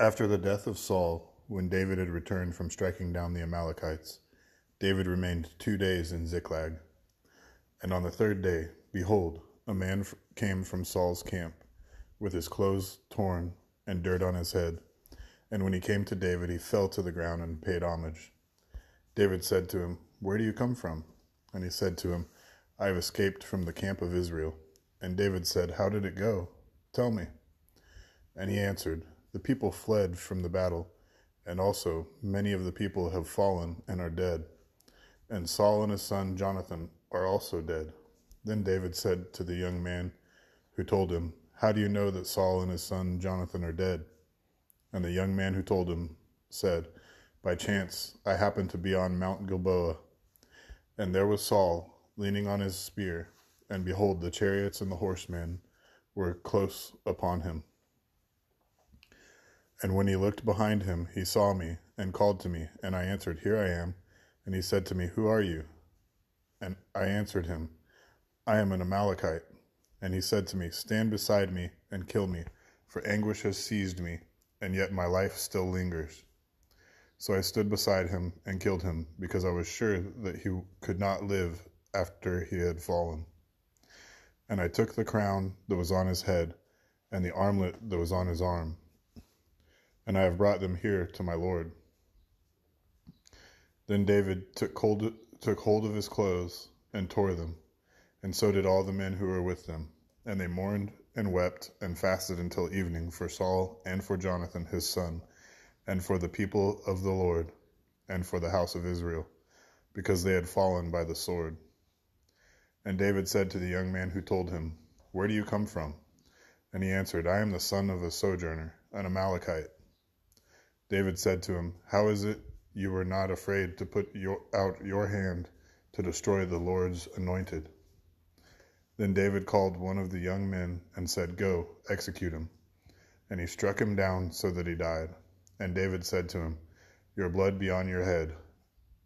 After the death of Saul, when David had returned from striking down the Amalekites, David remained two days in Ziklag. And on the third day, behold, a man came from Saul's camp, with his clothes torn and dirt on his head. And when he came to David, he fell to the ground and paid homage. David said to him, Where do you come from? And he said to him, I have escaped from the camp of Israel. And David said, How did it go? Tell me. And he answered, The people fled from the battle, and also many of the people have fallen and are dead. And Saul and his son Jonathan are also dead. Then David said to the young man who told him, How do you know that Saul and his son Jonathan are dead? And the young man who told him said, By chance I happened to be on Mount Gilboa, and there was Saul leaning on his spear, and behold, the chariots and the horsemen were close upon him. And when he looked behind him, he saw me and called to me, and I answered, Here I am. And he said to me, Who are you? And I answered him, I am an Amalekite. And he said to me, Stand beside me and kill me, for anguish has seized me, and yet my life still lingers. So I stood beside him and killed him, because I was sure that he could not live after he had fallen. And I took the crown that was on his head, and the armlet that was on his arm and I have brought them here to my Lord. Then David took hold, took hold of his clothes and tore them, and so did all the men who were with them. And they mourned and wept and fasted until evening for Saul and for Jonathan his son, and for the people of the Lord, and for the house of Israel, because they had fallen by the sword. And David said to the young man who told him, Where do you come from? And he answered, I am the son of a sojourner, an Amalekite. David said to him, How is it you were not afraid to put your, out your hand to destroy the Lord's anointed? Then David called one of the young men and said, Go, execute him. And he struck him down so that he died. And David said to him, Your blood be on your head,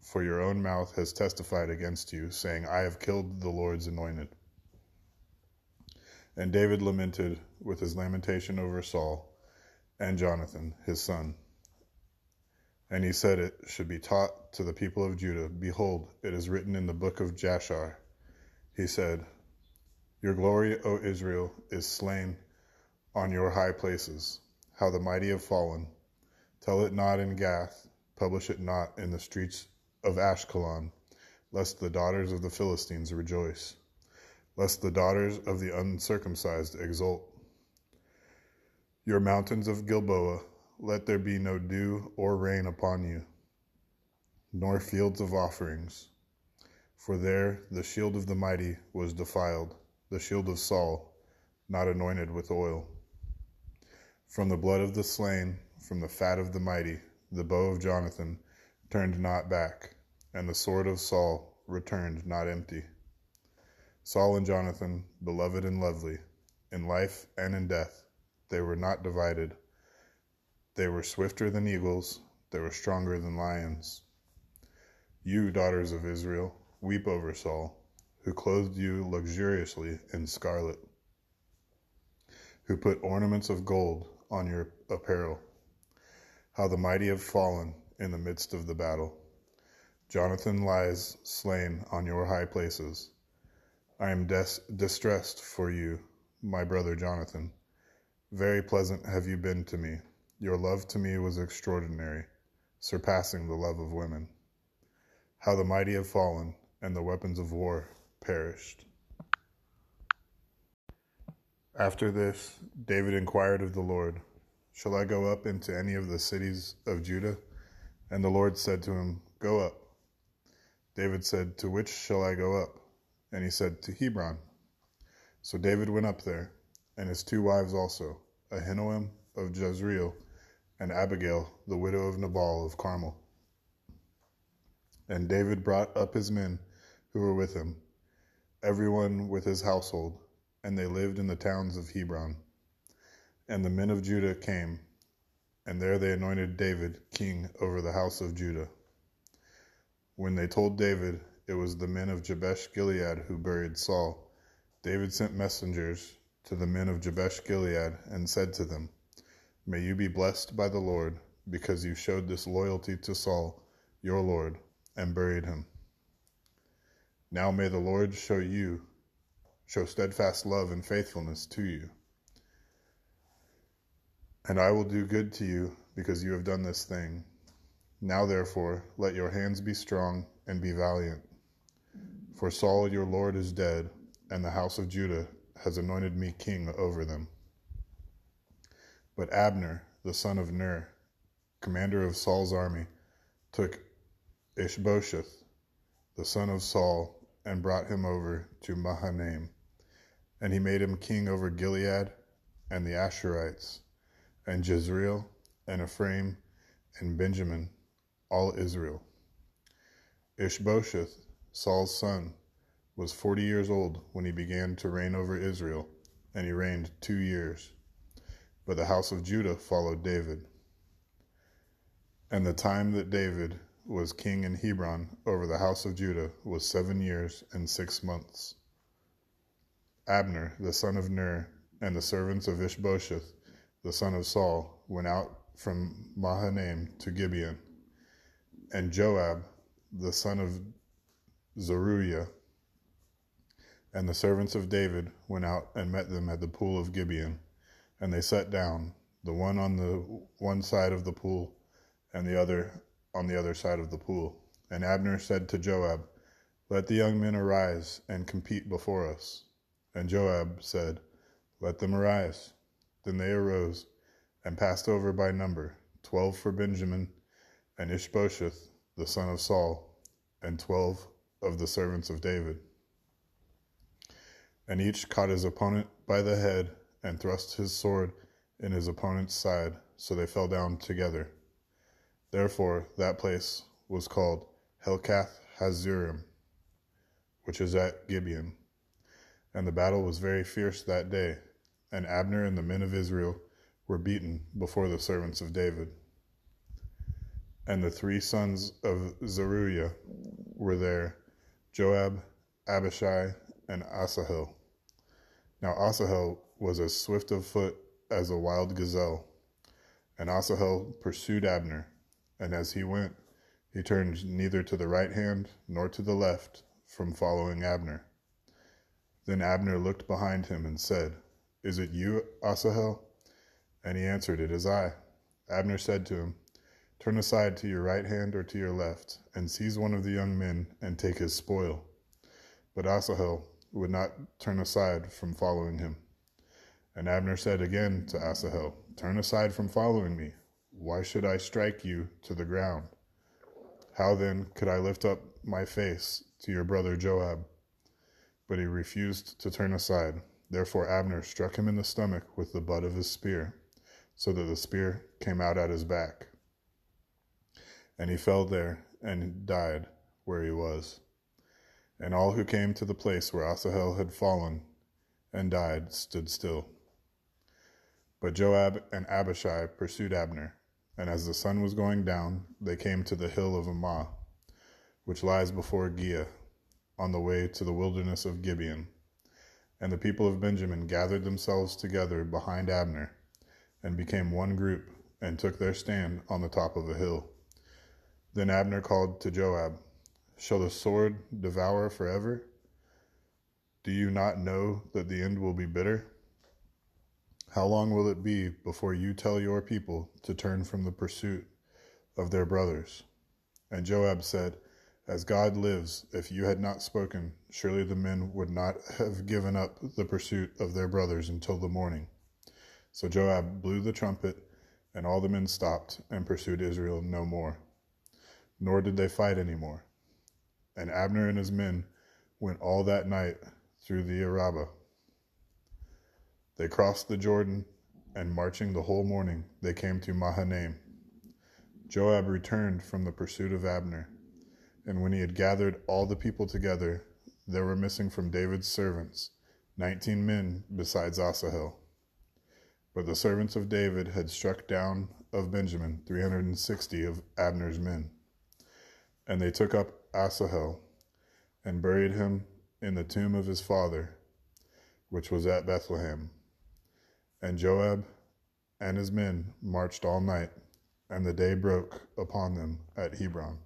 for your own mouth has testified against you, saying, I have killed the Lord's anointed. And David lamented with his lamentation over Saul and Jonathan, his son. And he said it should be taught to the people of Judah Behold, it is written in the book of Jashar. He said, Your glory, O Israel, is slain on your high places. How the mighty have fallen. Tell it not in Gath, publish it not in the streets of Ashkelon, lest the daughters of the Philistines rejoice, lest the daughters of the uncircumcised exult. Your mountains of Gilboa let there be no dew or rain upon you, nor fields of offerings. For there the shield of the mighty was defiled, the shield of Saul, not anointed with oil. From the blood of the slain, from the fat of the mighty, the bow of Jonathan turned not back, and the sword of Saul returned not empty. Saul and Jonathan, beloved and lovely, in life and in death, they were not divided they were swifter than eagles, they were stronger than lions. You, daughters of Israel, weep over Saul, who clothed you luxuriously in scarlet, who put ornaments of gold on your apparel. How the mighty have fallen in the midst of the battle. Jonathan lies slain on your high places. I am des- distressed for you, my brother Jonathan. Very pleasant have you been to me. Your love to me was extraordinary, surpassing the love of women. How the mighty have fallen, and the weapons of war perished. After this, David inquired of the Lord, Shall I go up into any of the cities of Judah? And the Lord said to him, Go up. David said, To which shall I go up? And he said, To Hebron. So David went up there, and his two wives also, Ahinoam of Jezreel and Abigail, the widow of Nabal of Carmel. And David brought up his men who were with him, everyone with his household, and they lived in the towns of Hebron. And the men of Judah came, and there they anointed David king over the house of Judah. When they told David it was the men of Jabesh Gilead who buried Saul, David sent messengers to the men of Jabesh Gilead and said to them, May you be blessed by the Lord, because you showed this loyalty to Saul, your Lord, and buried him. Now may the Lord show you, show steadfast love and faithfulness to you. And I will do good to you, because you have done this thing. Now therefore, let your hands be strong and be valiant. For Saul your Lord is dead, and the house of Judah has anointed me king over them. But Abner, the son of Ner, commander of Saul's army, took Ishbosheth, the son of Saul, and brought him over to Mahanaim. And he made him king over Gilead and the Ashurites, and Jezreel, and Ephraim, and Benjamin, all Israel. Ishbosheth, Saul's son, was forty years old when he began to reign over Israel, and he reigned two years. But the house of Judah followed David. And the time that David was king in Hebron over the house of Judah was seven years and six months. Abner, the son of Ner, and the servants of Ishbosheth, the son of Saul, went out from Mahanaim to Gibeon. And Joab, the son of Zeruiah, and the servants of David went out and met them at the pool of Gibeon and they sat down, the one on the one side of the pool, and the other on the other side of the pool. And Abner said to Joab, Let the young men arise and compete before us. And Joab said, Let them arise. Then they arose and passed over by number, twelve for Benjamin, and Ishbosheth, the son of Saul, and twelve of the servants of David. And each caught his opponent by the head and thrust his sword in his opponent's side, so they fell down together. Therefore, that place was called Helkath Hazurim, which is at Gibeon. And the battle was very fierce that day, and Abner and the men of Israel were beaten before the servants of David. And the three sons of Zeruiah were there Joab, Abishai, and Asahel. Now Asahel was as swift of foot as a wild gazelle. And Asahel pursued Abner, and as he went, he turned neither to the right hand nor to the left from following Abner. Then Abner looked behind him and said, Is it you, Asahel? And he answered, It is I. Abner said to him, Turn aside to your right hand or to your left, and seize one of the young men and take his spoil. But Asahel would not turn aside from following him. And Abner said again to Asahel, Turn aside from following me. Why should I strike you to the ground? How then could I lift up my face to your brother Joab? But he refused to turn aside. Therefore Abner struck him in the stomach with the butt of his spear, so that the spear came out at his back. And he fell there and died where he was. And all who came to the place where Asahel had fallen and died stood still. But Joab and Abishai pursued Abner, and as the sun was going down, they came to the hill of Ammah, which lies before Giah, on the way to the wilderness of Gibeon. And the people of Benjamin gathered themselves together behind Abner, and became one group, and took their stand on the top of a hill. Then Abner called to Joab, Shall the sword devour forever? Do you not know that the end will be bitter? How long will it be before you tell your people to turn from the pursuit of their brothers? And Joab said, As God lives, if you had not spoken, surely the men would not have given up the pursuit of their brothers until the morning. So Joab blew the trumpet, and all the men stopped and pursued Israel no more. Nor did they fight any more. And Abner and his men went all that night through the Arabah they crossed the Jordan, and marching the whole morning, they came to Mahanaim. Joab returned from the pursuit of Abner, and when he had gathered all the people together, there were missing from David's servants nineteen men besides Asahel. But the servants of David had struck down of Benjamin three hundred and sixty of Abner's men. And they took up Asahel and buried him in the tomb of his father, which was at Bethlehem. And Joab and his men marched all night, and the day broke upon them at Hebron.